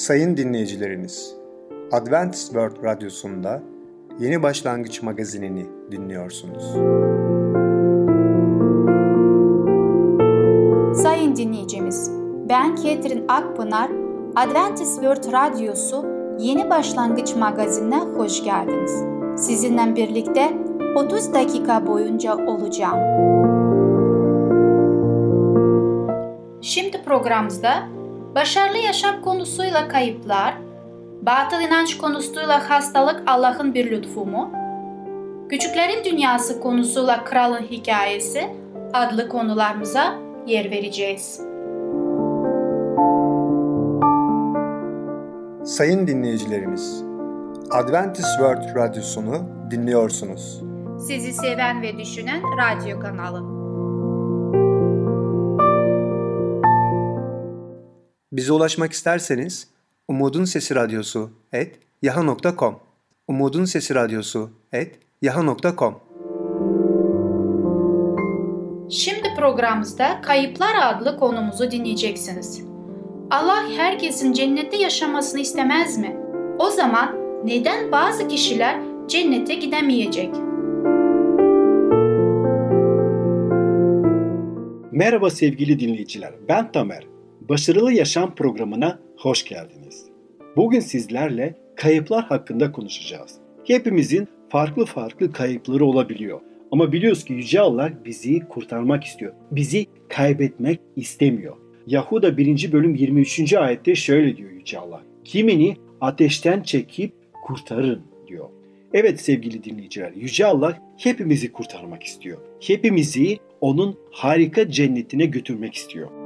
Sayın dinleyicilerimiz, Adventist World Radyosu'nda Yeni Başlangıç magazinini dinliyorsunuz. Sayın dinleyicimiz, ben Ketrin Akpınar, Adventist World Radyosu Yeni Başlangıç magazinine hoş geldiniz. Sizinle birlikte 30 dakika boyunca olacağım. Şimdi programımızda başarılı yaşam konusuyla kayıplar, batıl inanç konusuyla hastalık Allah'ın bir lütfu mu, küçüklerin dünyası konusuyla kralın hikayesi adlı konularımıza yer vereceğiz. Sayın dinleyicilerimiz, Adventist World Radyosunu dinliyorsunuz. Sizi seven ve düşünen radyo kanalı. Bize ulaşmak isterseniz Umutun Sesi Radyosu et yaha.com Umutun Sesi Radyosu et yaha.com Şimdi programımızda Kayıplar adlı konumuzu dinleyeceksiniz. Allah herkesin cennette yaşamasını istemez mi? O zaman neden bazı kişiler cennete gidemeyecek? Merhaba sevgili dinleyiciler, ben Tamer. Başarılı Yaşam programına hoş geldiniz. Bugün sizlerle kayıplar hakkında konuşacağız. Hepimizin farklı farklı kayıpları olabiliyor. Ama biliyoruz ki Yüce Allah bizi kurtarmak istiyor. Bizi kaybetmek istemiyor. Yahuda 1. bölüm 23. ayette şöyle diyor Yüce Allah. Kimini ateşten çekip kurtarın diyor. Evet sevgili dinleyiciler, Yüce Allah hepimizi kurtarmak istiyor. Hepimizi onun harika cennetine götürmek istiyor.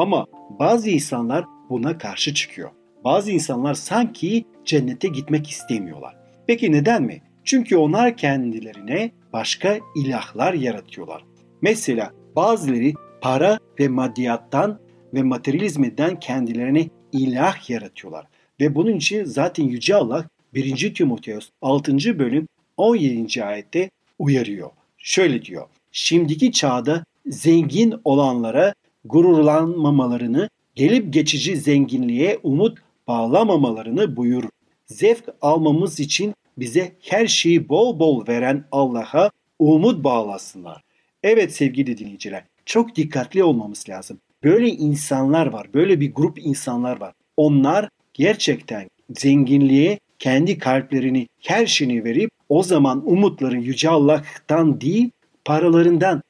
Ama bazı insanlar buna karşı çıkıyor. Bazı insanlar sanki cennete gitmek istemiyorlar. Peki neden mi? Çünkü onlar kendilerine başka ilahlar yaratıyorlar. Mesela bazıları para ve maddiyattan ve materyalizmden kendilerine ilah yaratıyorlar. Ve bunun için zaten Yüce Allah 1. Timoteos 6. bölüm 17. ayette uyarıyor. Şöyle diyor. Şimdiki çağda zengin olanlara gururlanmamalarını, gelip geçici zenginliğe umut bağlamamalarını buyur. Zevk almamız için bize her şeyi bol bol veren Allah'a umut bağlasınlar. Evet sevgili dinleyiciler, çok dikkatli olmamız lazım. Böyle insanlar var, böyle bir grup insanlar var. Onlar gerçekten zenginliğe kendi kalplerini, her şeyini verip o zaman umutları Yüce Allah'tan değil, paralarından,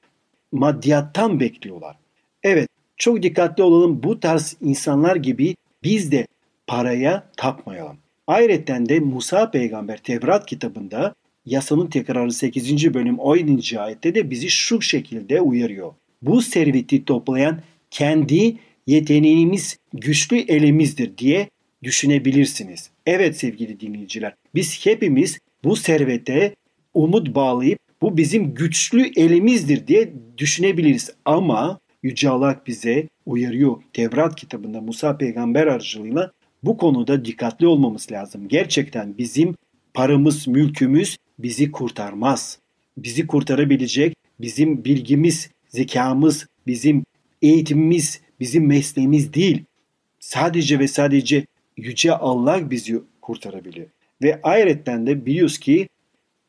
maddiyattan bekliyorlar. Evet, çok dikkatli olalım bu tarz insanlar gibi biz de paraya tapmayalım. Ayrıca de Musa peygamber Tevrat kitabında yasanın tekrarı 8. bölüm 17. ayette de bizi şu şekilde uyarıyor. Bu serveti toplayan kendi yeteneğimiz güçlü elimizdir diye düşünebilirsiniz. Evet sevgili dinleyiciler biz hepimiz bu servete umut bağlayıp bu bizim güçlü elimizdir diye düşünebiliriz. Ama Yüce Allah bize uyarıyor. Tevrat kitabında Musa peygamber aracılığıyla bu konuda dikkatli olmamız lazım. Gerçekten bizim paramız, mülkümüz bizi kurtarmaz. Bizi kurtarabilecek bizim bilgimiz, zekamız, bizim eğitimimiz, bizim mesleğimiz değil. Sadece ve sadece Yüce Allah bizi kurtarabilir. Ve ayrıca de biliyoruz ki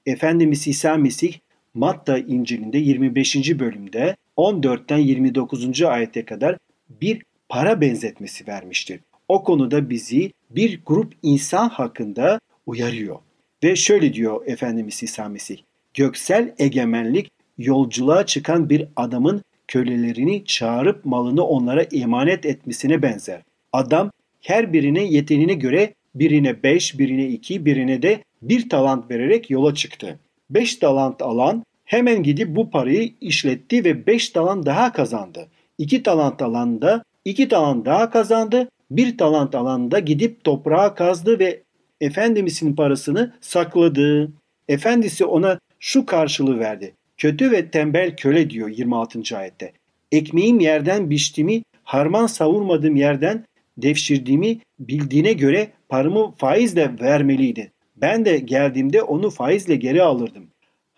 Efendimiz İsa Mesih Matta İncil'inde 25. bölümde 14'ten 29. ayete kadar bir para benzetmesi vermiştir. O konuda bizi bir grup insan hakkında uyarıyor. Ve şöyle diyor Efendimiz İsa Mesih. Göksel egemenlik yolculuğa çıkan bir adamın kölelerini çağırıp malını onlara emanet etmesine benzer. Adam her birine yeteneğine göre birine beş, birine iki, birine de bir talant vererek yola çıktı. Beş talant alan hemen gidip bu parayı işletti ve beş talant daha kazandı. İki talant alan da iki talant daha kazandı. Bir talant alan da gidip toprağa kazdı ve Efendimizin parasını sakladı. Efendisi ona şu karşılığı verdi. Kötü ve tembel köle diyor 26. ayette. Ekmeğim yerden biçtiğimi, harman savurmadığım yerden devşirdiğimi bildiğine göre paramı faizle vermeliydi. Ben de geldiğimde onu faizle geri alırdım.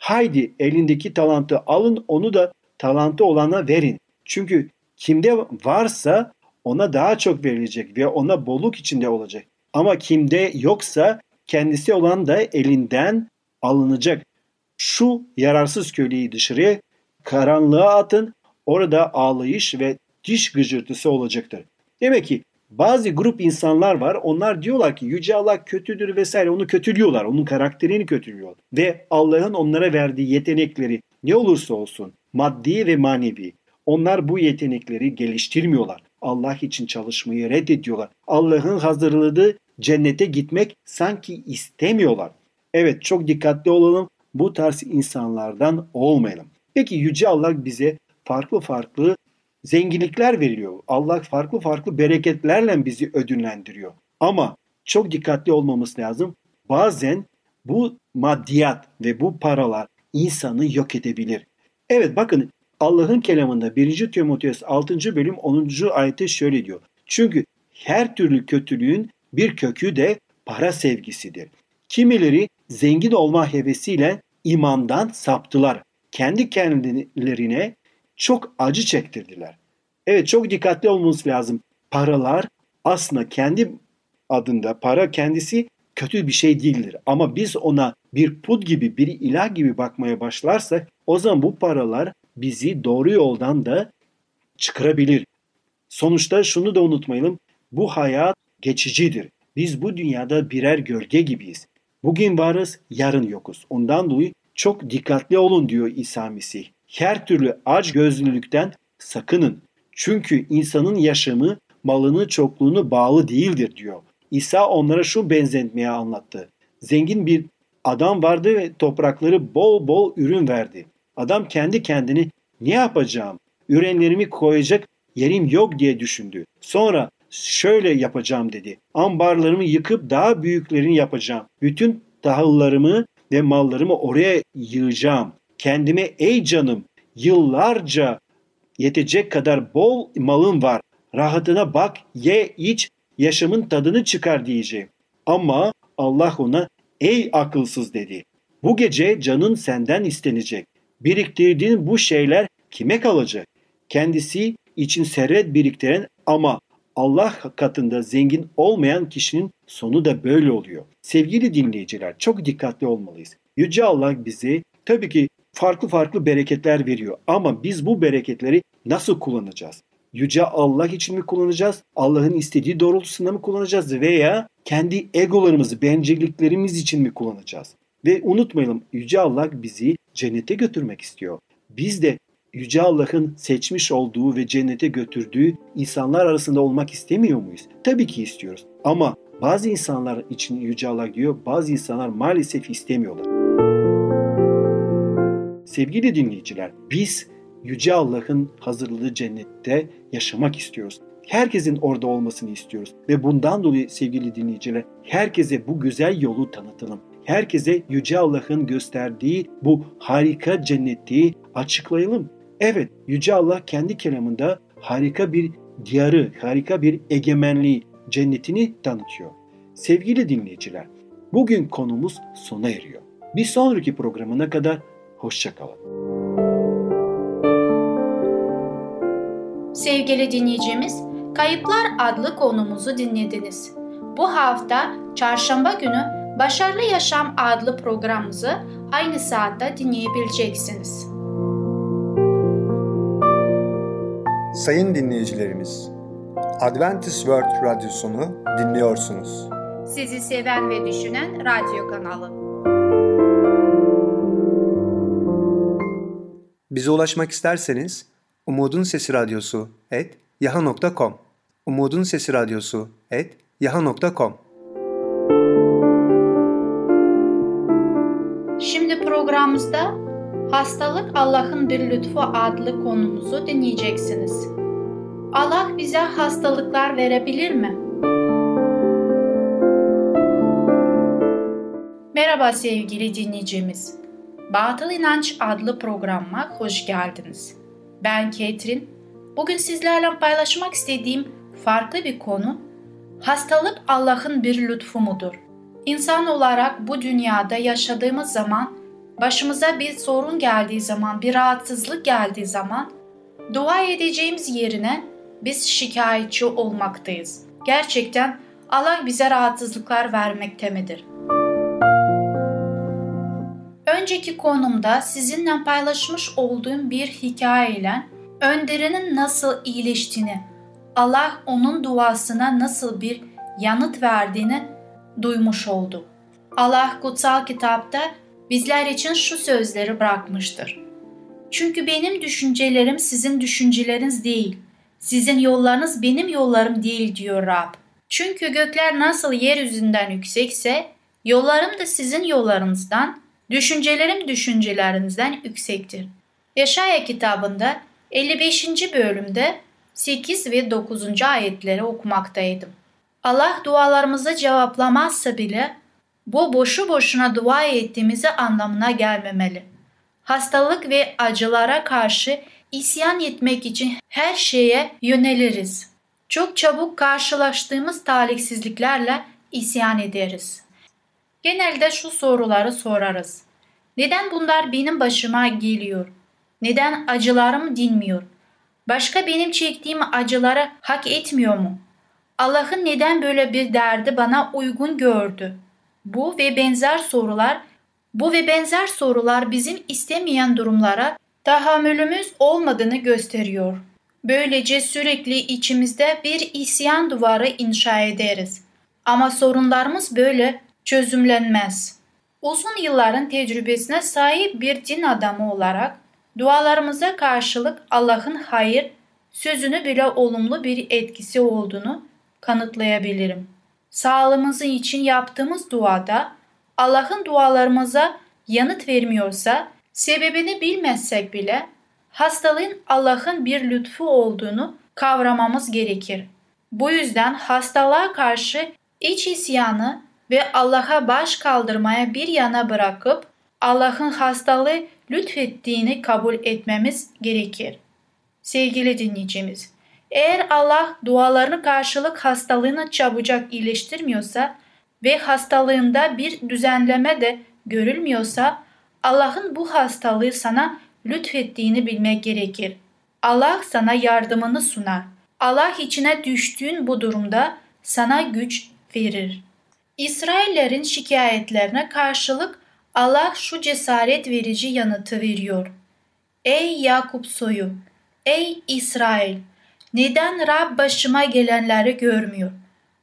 Haydi elindeki talantı alın onu da talantı olana verin. Çünkü kimde varsa ona daha çok verilecek ve ona bolluk içinde olacak. Ama kimde yoksa kendisi olan da elinden alınacak. Şu yararsız köleyi dışarıya karanlığa atın, orada ağlayış ve diş gıcırtısı olacaktır. Demek ki bazı grup insanlar var. Onlar diyorlar ki Yüce Allah kötüdür vesaire. Onu kötülüyorlar. Onun karakterini kötülüyor. Ve Allah'ın onlara verdiği yetenekleri ne olursa olsun maddi ve manevi. Onlar bu yetenekleri geliştirmiyorlar. Allah için çalışmayı reddediyorlar. Allah'ın hazırladığı cennete gitmek sanki istemiyorlar. Evet çok dikkatli olalım. Bu tarz insanlardan olmayalım. Peki Yüce Allah bize farklı farklı zenginlikler veriyor. Allah farklı farklı bereketlerle bizi ödünlendiriyor. Ama çok dikkatli olmamız lazım. Bazen bu maddiyat ve bu paralar insanı yok edebilir. Evet bakın Allah'ın kelamında 1. Timoteus 6. bölüm 10. ayette şöyle diyor. Çünkü her türlü kötülüğün bir kökü de para sevgisidir. Kimileri zengin olma hevesiyle imandan saptılar. Kendi kendilerine çok acı çektirdiler. Evet çok dikkatli olmamız lazım. Paralar aslında kendi adında para kendisi kötü bir şey değildir. Ama biz ona bir put gibi bir ilah gibi bakmaya başlarsak o zaman bu paralar bizi doğru yoldan da çıkarabilir. Sonuçta şunu da unutmayalım. Bu hayat geçicidir. Biz bu dünyada birer gölge gibiyiz. Bugün varız, yarın yokuz. Ondan dolayı çok dikkatli olun diyor İsa Mesih. Her türlü aç gözlülükten sakının. Çünkü insanın yaşamı malının çokluğunu bağlı değildir diyor. İsa onlara şu benzetmeye anlattı. Zengin bir adam vardı ve toprakları bol bol ürün verdi. Adam kendi kendini ne yapacağım? Ürenlerimi koyacak yerim yok diye düşündü. Sonra şöyle yapacağım dedi. Ambarlarımı yıkıp daha büyüklerini yapacağım. Bütün tahıllarımı ve mallarımı oraya yığacağım. Kendime ey canım yıllarca yetecek kadar bol malın var. Rahatına bak, ye, iç, yaşamın tadını çıkar diyeceğim. Ama Allah ona ey akılsız dedi. Bu gece canın senden istenecek. Biriktirdiğin bu şeyler kime kalacak? Kendisi için servet biriktiren ama Allah katında zengin olmayan kişinin sonu da böyle oluyor. Sevgili dinleyiciler çok dikkatli olmalıyız. Yüce Allah bize tabii ki farklı farklı bereketler veriyor ama biz bu bereketleri nasıl kullanacağız? Yüce Allah için mi kullanacağız? Allah'ın istediği doğrultusunda mı kullanacağız? Veya kendi egolarımızı, bencilliklerimiz için mi kullanacağız? Ve unutmayalım Yüce Allah bizi cennete götürmek istiyor. Biz de Yüce Allah'ın seçmiş olduğu ve cennete götürdüğü insanlar arasında olmak istemiyor muyuz? Tabii ki istiyoruz. Ama bazı insanlar için Yüce Allah diyor, bazı insanlar maalesef istemiyorlar. Sevgili dinleyiciler, biz Yüce Allah'ın hazırladığı cennette yaşamak istiyoruz. Herkesin orada olmasını istiyoruz. Ve bundan dolayı sevgili dinleyiciler, herkese bu güzel yolu tanıtalım. Herkese Yüce Allah'ın gösterdiği bu harika cenneti açıklayalım. Evet, Yüce Allah kendi kelamında harika bir diyarı, harika bir egemenliği, cennetini tanıtıyor. Sevgili dinleyiciler, bugün konumuz sona eriyor. Bir sonraki programına kadar hoşçakalın. Sevgili dinleyicimiz, Kayıplar adlı konumuzu dinlediniz. Bu hafta çarşamba günü Başarılı Yaşam adlı programımızı aynı saatte dinleyebileceksiniz. Sayın dinleyicilerimiz, Adventist World Radyosunu dinliyorsunuz. Sizi seven ve düşünen radyo kanalı. Bize ulaşmak isterseniz Umutun Sesi Radyosu et yaha.com Umutun Sesi Radyosu et yaha.com Şimdi programımızda Hastalık Allah'ın bir lütfu adlı konumuzu dinleyeceksiniz. Allah bize hastalıklar verebilir mi? Merhaba sevgili dinleyicimiz. Batıl İnanç adlı programa hoş geldiniz. Ben Ketrin. Bugün sizlerle paylaşmak istediğim farklı bir konu hastalık Allah'ın bir lütfu mudur? İnsan olarak bu dünyada yaşadığımız zaman başımıza bir sorun geldiği zaman, bir rahatsızlık geldiği zaman dua edeceğimiz yerine biz şikayetçi olmaktayız. Gerçekten Allah bize rahatsızlıklar vermekte midir? Önceki konumda sizinle paylaşmış olduğum bir hikayeyle Önderinin nasıl iyileştiğini, Allah onun duasına nasıl bir yanıt verdiğini duymuş olduk. Allah kutsal kitapta bizler için şu sözleri bırakmıştır. Çünkü benim düşüncelerim sizin düşünceleriniz değil. Sizin yollarınız benim yollarım değil diyor Rab. Çünkü gökler nasıl yeryüzünden yüksekse, yollarım da sizin yollarınızdan, düşüncelerim düşüncelerinizden yüksektir. Yaşaya kitabında 55. bölümde 8 ve 9. ayetleri okumaktaydım. Allah dualarımızı cevaplamazsa bile bu boşu boşuna dua ettiğimizi anlamına gelmemeli. Hastalık ve acılara karşı isyan etmek için her şeye yöneliriz. Çok çabuk karşılaştığımız talihsizliklerle isyan ederiz. Genelde şu soruları sorarız. Neden bunlar benim başıma geliyor? Neden acılarım dinmiyor? Başka benim çektiğim acıları hak etmiyor mu? Allah'ın neden böyle bir derdi bana uygun gördü? Bu ve benzer sorular, bu ve benzer sorular bizim istemeyen durumlara tahammülümüz olmadığını gösteriyor. Böylece sürekli içimizde bir isyan duvarı inşa ederiz. Ama sorunlarımız böyle çözümlenmez. Uzun yılların tecrübesine sahip bir din adamı olarak dualarımıza karşılık Allah'ın hayır sözünü bile olumlu bir etkisi olduğunu kanıtlayabilirim. Sağlığımızın için yaptığımız duada Allah'ın dualarımıza yanıt vermiyorsa sebebini bilmezsek bile hastalığın Allah'ın bir lütfu olduğunu kavramamız gerekir. Bu yüzden hastalığa karşı iç isyanı ve Allah'a baş kaldırmaya bir yana bırakıp Allah'ın hastalığı lütfettiğini kabul etmemiz gerekir. Sevgili dinleyicimiz, eğer Allah dualarını karşılık hastalığını çabucak iyileştirmiyorsa ve hastalığında bir düzenleme de görülmüyorsa Allah'ın bu hastalığı sana lütfettiğini bilmek gerekir. Allah sana yardımını sunar. Allah içine düştüğün bu durumda sana güç verir. İsraillerin şikayetlerine karşılık Allah şu cesaret verici yanıtı veriyor. Ey Yakup soyu, ey İsrail, neden Rab başıma gelenleri görmüyor?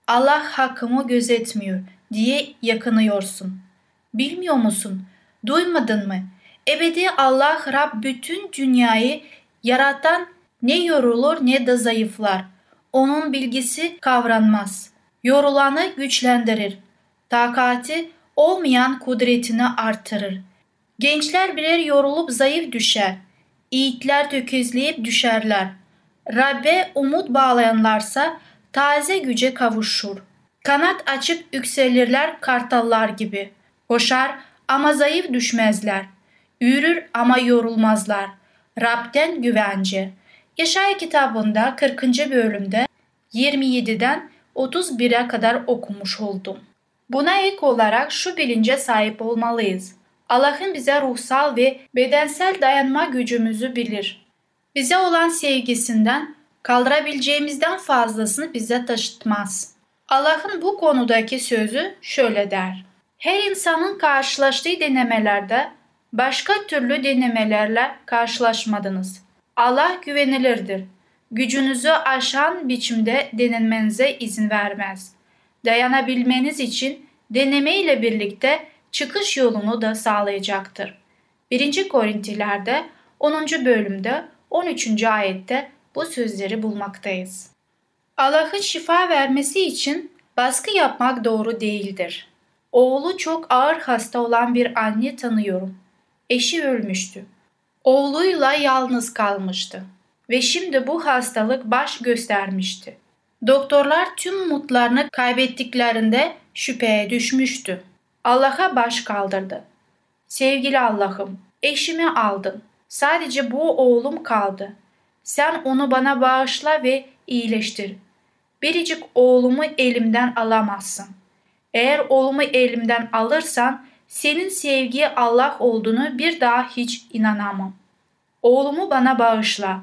Allah hakkımı gözetmiyor diye yakınıyorsun. Bilmiyor musun? Duymadın mı? Ebedi Allah Rab bütün dünyayı yaratan ne yorulur ne de zayıflar. Onun bilgisi kavranmaz. Yorulanı güçlendirir. Takati olmayan kudretini artırır. Gençler birer yorulup zayıf düşer. Yiğitler tökezleyip düşerler. Rabbe umut bağlayanlarsa taze güce kavuşur. Kanat açıp yükselirler kartallar gibi. Koşar ama zayıf düşmezler. Yürür ama yorulmazlar. Rab'den güvence. Yaşaya kitabında 40. bölümde 27'den 31'e kadar okumuş oldum. Buna ek olarak şu bilince sahip olmalıyız. Allah'ın bize ruhsal ve bedensel dayanma gücümüzü bilir. Bize olan sevgisinden kaldırabileceğimizden fazlasını bize taşıtmaz. Allah'ın bu konudaki sözü şöyle der. Her insanın karşılaştığı denemelerde başka türlü denemelerle karşılaşmadınız. Allah güvenilirdir. Gücünüzü aşan biçimde denenmenize izin vermez. Dayanabilmeniz için deneme ile birlikte çıkış yolunu da sağlayacaktır. 1. Korintilerde 10. bölümde 13. ayette bu sözleri bulmaktayız. Allah'ın şifa vermesi için baskı yapmak doğru değildir. Oğlu çok ağır hasta olan bir anne tanıyorum. Eşi ölmüştü. Oğluyla yalnız kalmıştı ve şimdi bu hastalık baş göstermişti. Doktorlar tüm umutlarını kaybettiklerinde şüpheye düşmüştü. Allah'a baş kaldırdı. Sevgili Allah'ım, eşimi aldın. Sadece bu oğlum kaldı. Sen onu bana bağışla ve iyileştir. Biricik oğlumu elimden alamazsın. Eğer oğlumu elimden alırsan senin sevgiye Allah olduğunu bir daha hiç inanamam. Oğlumu bana bağışla.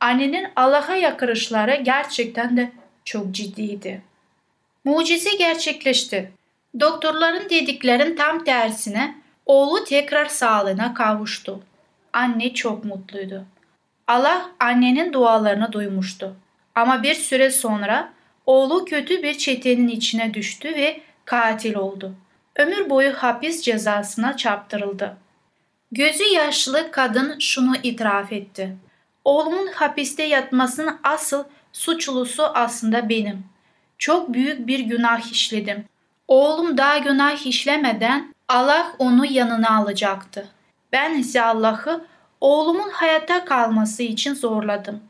Annenin Allah'a yakırışları gerçekten de çok ciddiydi. Mucize gerçekleşti. Doktorların dediklerin tam tersine oğlu tekrar sağlığına kavuştu. Anne çok mutluydu. Allah annenin dualarını duymuştu. Ama bir süre sonra oğlu kötü bir çetenin içine düştü ve katil oldu. Ömür boyu hapis cezasına çarptırıldı. Gözü yaşlı kadın şunu itiraf etti. Oğlumun hapiste yatmasının asıl suçlusu aslında benim. Çok büyük bir günah işledim. Oğlum daha günah işlemeden Allah onu yanına alacaktı. Ben ise Allah'ı oğlumun hayatta kalması için zorladım.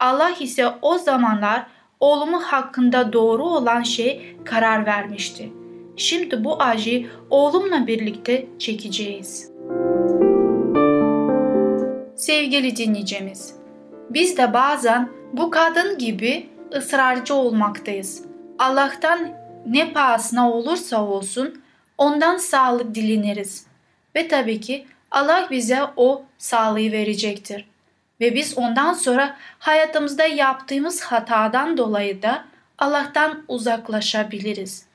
Allah ise o zamanlar oğlumun hakkında doğru olan şey karar vermişti. Şimdi bu acıyı oğlumla birlikte çekeceğiz. Sevgili dinleyicimiz, biz de bazen bu kadın gibi ısrarcı olmaktayız. Allah'tan ne pahasına olursa olsun ondan sağlık dileniriz. Ve tabii ki Allah bize o sağlığı verecektir. Ve biz ondan sonra hayatımızda yaptığımız hatadan dolayı da Allah'tan uzaklaşabiliriz.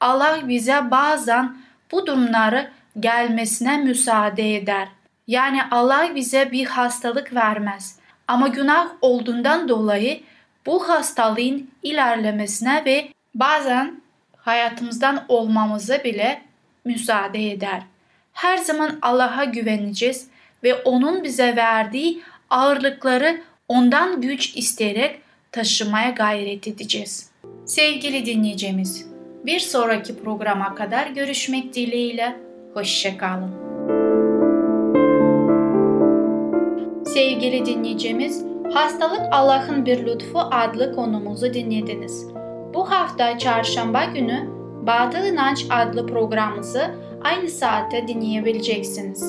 Allah bize bazen bu durumları gelmesine müsaade eder. Yani Allah bize bir hastalık vermez. Ama günah olduğundan dolayı bu hastalığın ilerlemesine ve bazen hayatımızdan olmamıza bile müsaade eder. Her zaman Allah'a güveneceğiz ve onun bize verdiği ağırlıkları ondan güç isteyerek taşımaya gayret edeceğiz. Sevgili dinleyicimiz, bir sonraki programa kadar görüşmek dileğiyle, hoşçakalın. Sevgili dinleyicimiz, Hastalık Allah'ın bir lütfu adlı konumuzu dinlediniz. Bu hafta çarşamba günü Batıl İnanç adlı programımızı aynı saatte dinleyebileceksiniz.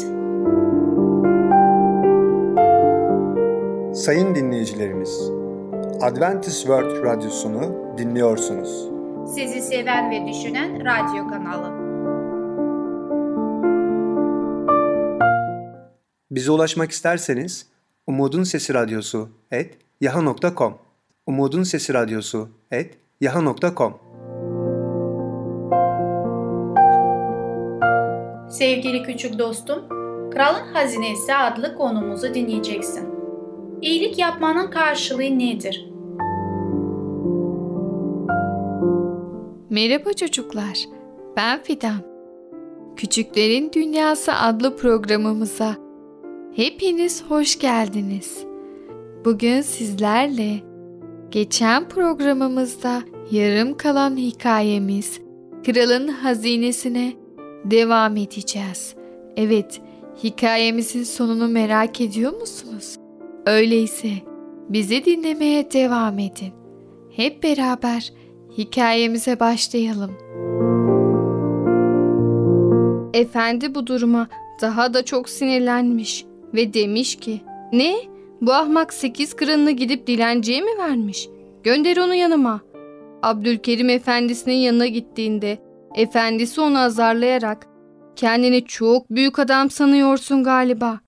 Sayın dinleyicilerimiz, Adventist World Radyosunu dinliyorsunuz. Sizi seven ve düşünen radyo kanalı. Bize ulaşmak isterseniz Umutun Sesi Radyosu et yaha.com Umutun Sesi Radyosu et yaha.com Sevgili küçük dostum, Kralın Hazinesi adlı konumuzu dinleyeceksin. İyilik yapmanın karşılığı nedir? Merhaba çocuklar, ben Fidan. Küçüklerin Dünyası adlı programımıza hepiniz hoş geldiniz. Bugün sizlerle geçen programımızda yarım kalan hikayemiz Kralın Hazinesine devam edeceğiz. Evet, hikayemizin sonunu merak ediyor musunuz? Öyleyse bizi dinlemeye devam edin. Hep beraber hikayemize başlayalım. Efendi bu duruma daha da çok sinirlenmiş ve demiş ki ''Ne? Bu ahmak sekiz kırınını gidip dilenciye mi vermiş? Gönder onu yanıma.'' Abdülkerim efendisinin yanına gittiğinde efendisi onu azarlayarak ''Kendini çok büyük adam sanıyorsun galiba.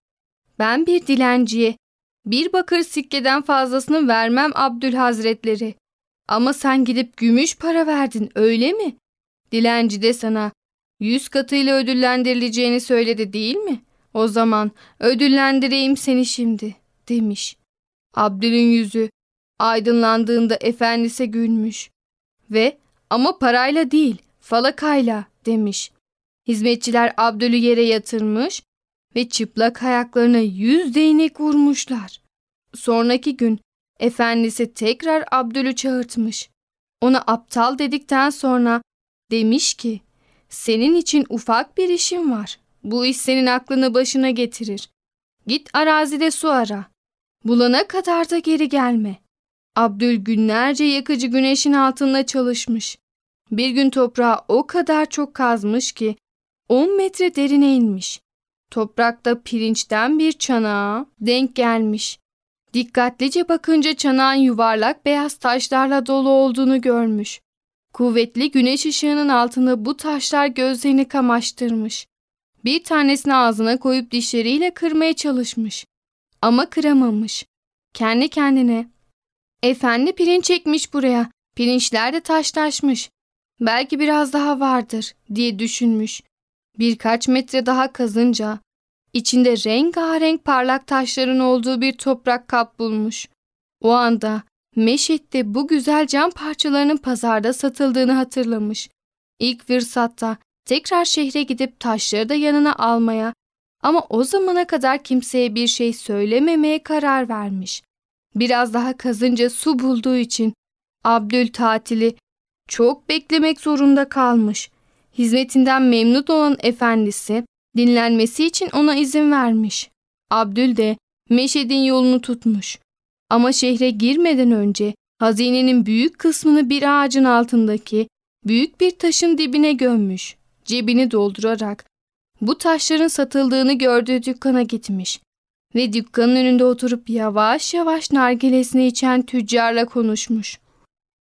Ben bir dilenciye bir bakır sikkeden fazlasını vermem Abdülhazretleri. Ama sen gidip gümüş para verdin öyle mi? Dilenci de sana yüz katıyla ödüllendirileceğini söyledi değil mi? O zaman ödüllendireyim seni şimdi demiş. Abdül'ün yüzü aydınlandığında efendise gülmüş ve ama parayla değil falakayla demiş. Hizmetçiler Abdül'ü yere yatırmış ve çıplak ayaklarına yüz değnek vurmuşlar. Sonraki gün efendisi tekrar Abdül'ü çağırtmış. Ona aptal dedikten sonra demiş ki senin için ufak bir işim var. Bu iş senin aklını başına getirir. Git arazide su ara. Bulana kadar da geri gelme. Abdül günlerce yakıcı güneşin altında çalışmış. Bir gün toprağı o kadar çok kazmış ki 10 metre derine inmiş. Toprakta pirinçten bir çanağa denk gelmiş. Dikkatlice bakınca çanağın yuvarlak beyaz taşlarla dolu olduğunu görmüş. Kuvvetli güneş ışığının altında bu taşlar gözlerini kamaştırmış. Bir tanesini ağzına koyup dişleriyle kırmaya çalışmış. Ama kıramamış. kendi kendine Efendi pirinç çekmiş buraya. Pirinçler de taşlaşmış. Belki biraz daha vardır diye düşünmüş. Birkaç metre daha kazınca içinde rengarenk parlak taşların olduğu bir toprak kap bulmuş. O anda Meşet'te bu güzel cam parçalarının pazarda satıldığını hatırlamış. İlk fırsatta tekrar şehre gidip taşları da yanına almaya ama o zamana kadar kimseye bir şey söylememeye karar vermiş. Biraz daha kazınca su bulduğu için Abdül tatili çok beklemek zorunda kalmış. Hizmetinden memnun olan efendisi dinlenmesi için ona izin vermiş. Abdül de Meşed'in yolunu tutmuş. Ama şehre girmeden önce hazinenin büyük kısmını bir ağacın altındaki büyük bir taşın dibine gömmüş. Cebini doldurarak bu taşların satıldığını gördüğü dükkana gitmiş ve dükkanın önünde oturup yavaş yavaş nargilesini içen tüccarla konuşmuş.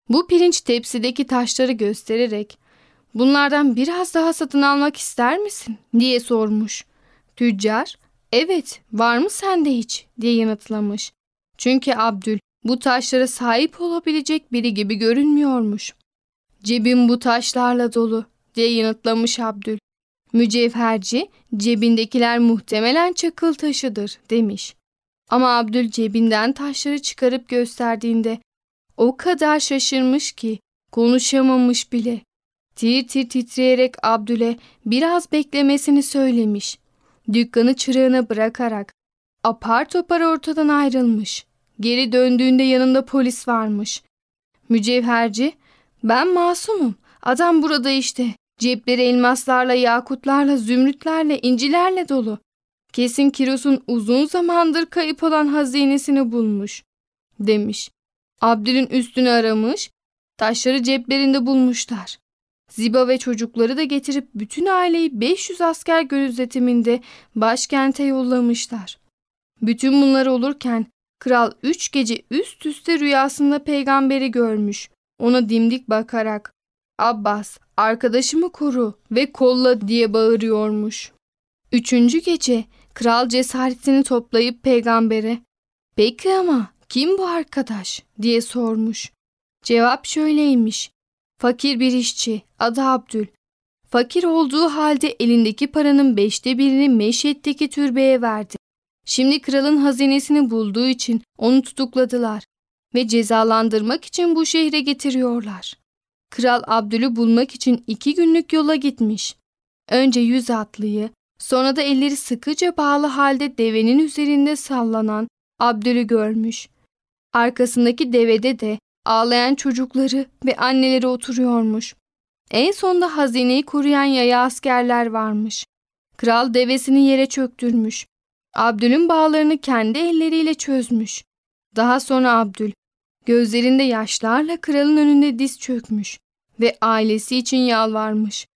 Bu pirinç tepsideki taşları göstererek bunlardan biraz daha satın almak ister misin diye sormuş. Tüccar evet var mı sende hiç diye yanıtlamış. Çünkü Abdül bu taşlara sahip olabilecek biri gibi görünmüyormuş. Cebim bu taşlarla dolu diye yanıtlamış Abdül. Mücevherci cebindekiler muhtemelen çakıl taşıdır demiş. Ama Abdül cebinden taşları çıkarıp gösterdiğinde o kadar şaşırmış ki konuşamamış bile. Tir tir titreyerek Abdül'e biraz beklemesini söylemiş. Dükkanı çırağına bırakarak apar topar ortadan ayrılmış. Geri döndüğünde yanında polis varmış. Mücevherci, ben masumum. Adam burada işte. Cepleri elmaslarla, yakutlarla, zümrütlerle, incilerle dolu. Kesin Kiros'un uzun zamandır kayıp olan hazinesini bulmuş, demiş. Abdül'ün üstünü aramış, taşları ceplerinde bulmuşlar. Ziba ve çocukları da getirip bütün aileyi 500 asker gözetiminde başkente yollamışlar. Bütün bunlar olurken kral üç gece üst üste rüyasında peygamberi görmüş. Ona dimdik bakarak Abbas arkadaşımı koru ve kolla diye bağırıyormuş. Üçüncü gece kral cesaretini toplayıp peygambere peki ama kim bu arkadaş diye sormuş. Cevap şöyleymiş. Fakir bir işçi adı Abdül. Fakir olduğu halde elindeki paranın beşte birini Meşet'teki türbeye verdi. Şimdi kralın hazinesini bulduğu için onu tutukladılar ve cezalandırmak için bu şehre getiriyorlar. Kral Abdül'ü bulmak için iki günlük yola gitmiş. Önce yüz atlıyı, sonra da elleri sıkıca bağlı halde devenin üzerinde sallanan Abdül'ü görmüş. Arkasındaki devede de ağlayan çocukları ve anneleri oturuyormuş. En sonda hazineyi koruyan yaya askerler varmış. Kral devesini yere çöktürmüş. Abdül'ün bağlarını kendi elleriyle çözmüş. Daha sonra Abdül Gözlerinde yaşlarla kralın önünde diz çökmüş ve ailesi için yalvarmış.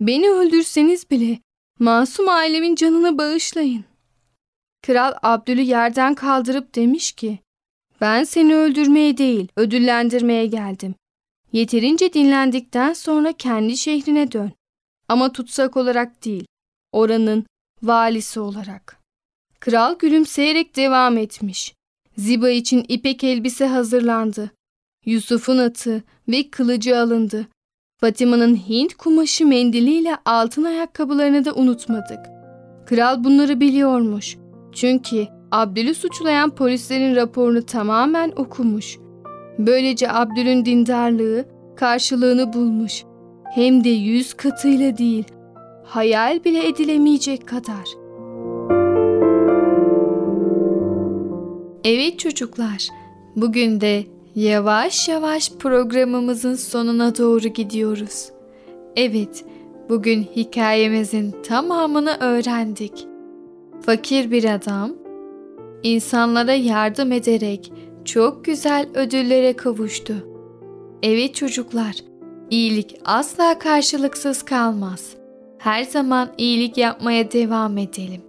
Beni öldürseniz bile masum ailemin canını bağışlayın. Kral Abdül'ü yerden kaldırıp demiş ki, ben seni öldürmeye değil ödüllendirmeye geldim. Yeterince dinlendikten sonra kendi şehrine dön. Ama tutsak olarak değil, oranın valisi olarak. Kral gülümseyerek devam etmiş. Ziba için ipek elbise hazırlandı. Yusuf'un atı ve kılıcı alındı. Fatima'nın Hint kumaşı mendiliyle altın ayakkabılarını da unutmadık. Kral bunları biliyormuş. Çünkü Abdül'ü suçlayan polislerin raporunu tamamen okumuş. Böylece Abdül'ün dindarlığı karşılığını bulmuş. Hem de yüz katıyla değil, hayal bile edilemeyecek kadar. Evet çocuklar, bugün de yavaş yavaş programımızın sonuna doğru gidiyoruz. Evet, bugün hikayemizin tamamını öğrendik. Fakir bir adam, insanlara yardım ederek çok güzel ödüllere kavuştu. Evet çocuklar, iyilik asla karşılıksız kalmaz. Her zaman iyilik yapmaya devam edelim.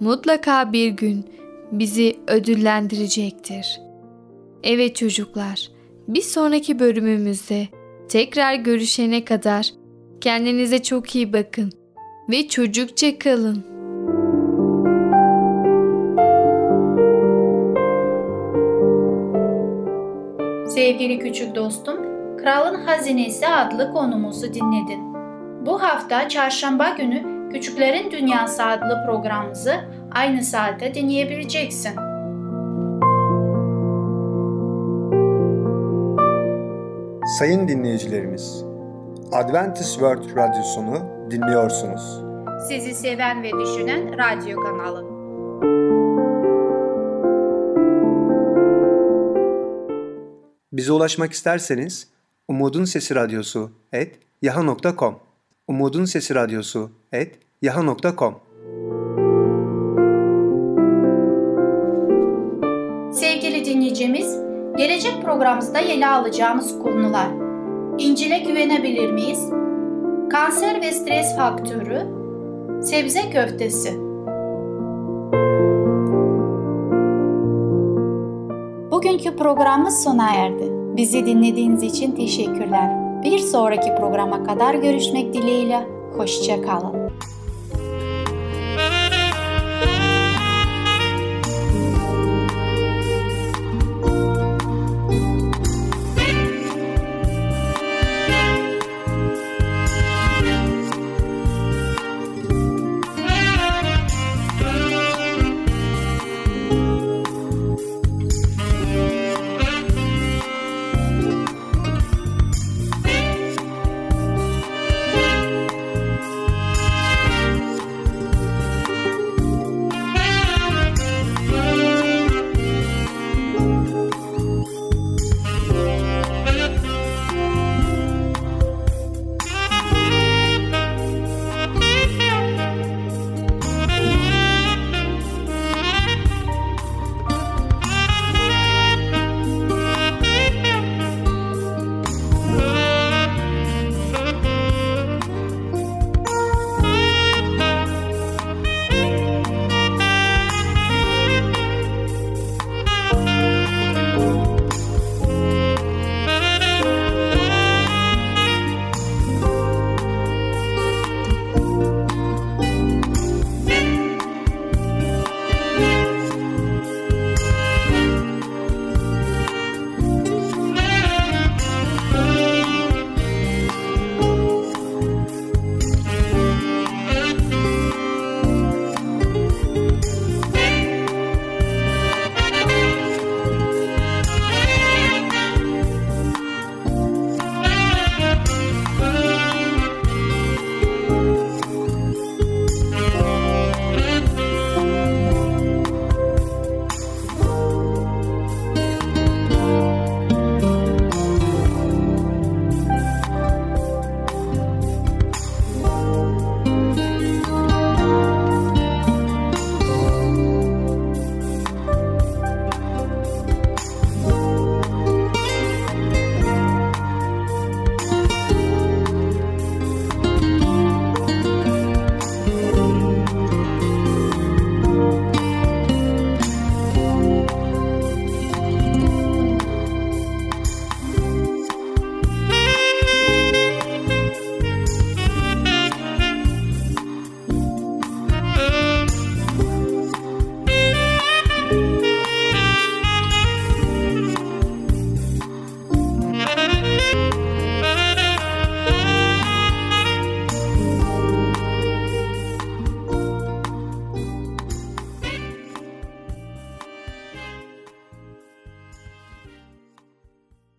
Mutlaka bir gün bizi ödüllendirecektir. Evet çocuklar, bir sonraki bölümümüzde tekrar görüşene kadar kendinize çok iyi bakın ve çocukça kalın. Sevgili küçük dostum, Kralın Hazinesi adlı konumuzu dinledin. Bu hafta çarşamba günü Küçüklerin Dünyası adlı programımızı aynı saatte dinleyebileceksin. Sayın dinleyicilerimiz, Adventist World Radyosunu dinliyorsunuz. Sizi seven ve düşünen radyo kanalı. Bize ulaşmak isterseniz Umutun Sesi Radyosu et yaha.com Umutun Sesi Radyosu et yaha.com Dinleyicimiz, gelecek programımızda ele alacağımız konular İncil'e güvenebilir miyiz? Kanser ve stres faktörü, sebze köftesi. Bugünkü programımız sona erdi. Bizi dinlediğiniz için teşekkürler. Bir sonraki programa kadar görüşmek dileğiyle. Hoşçakalın.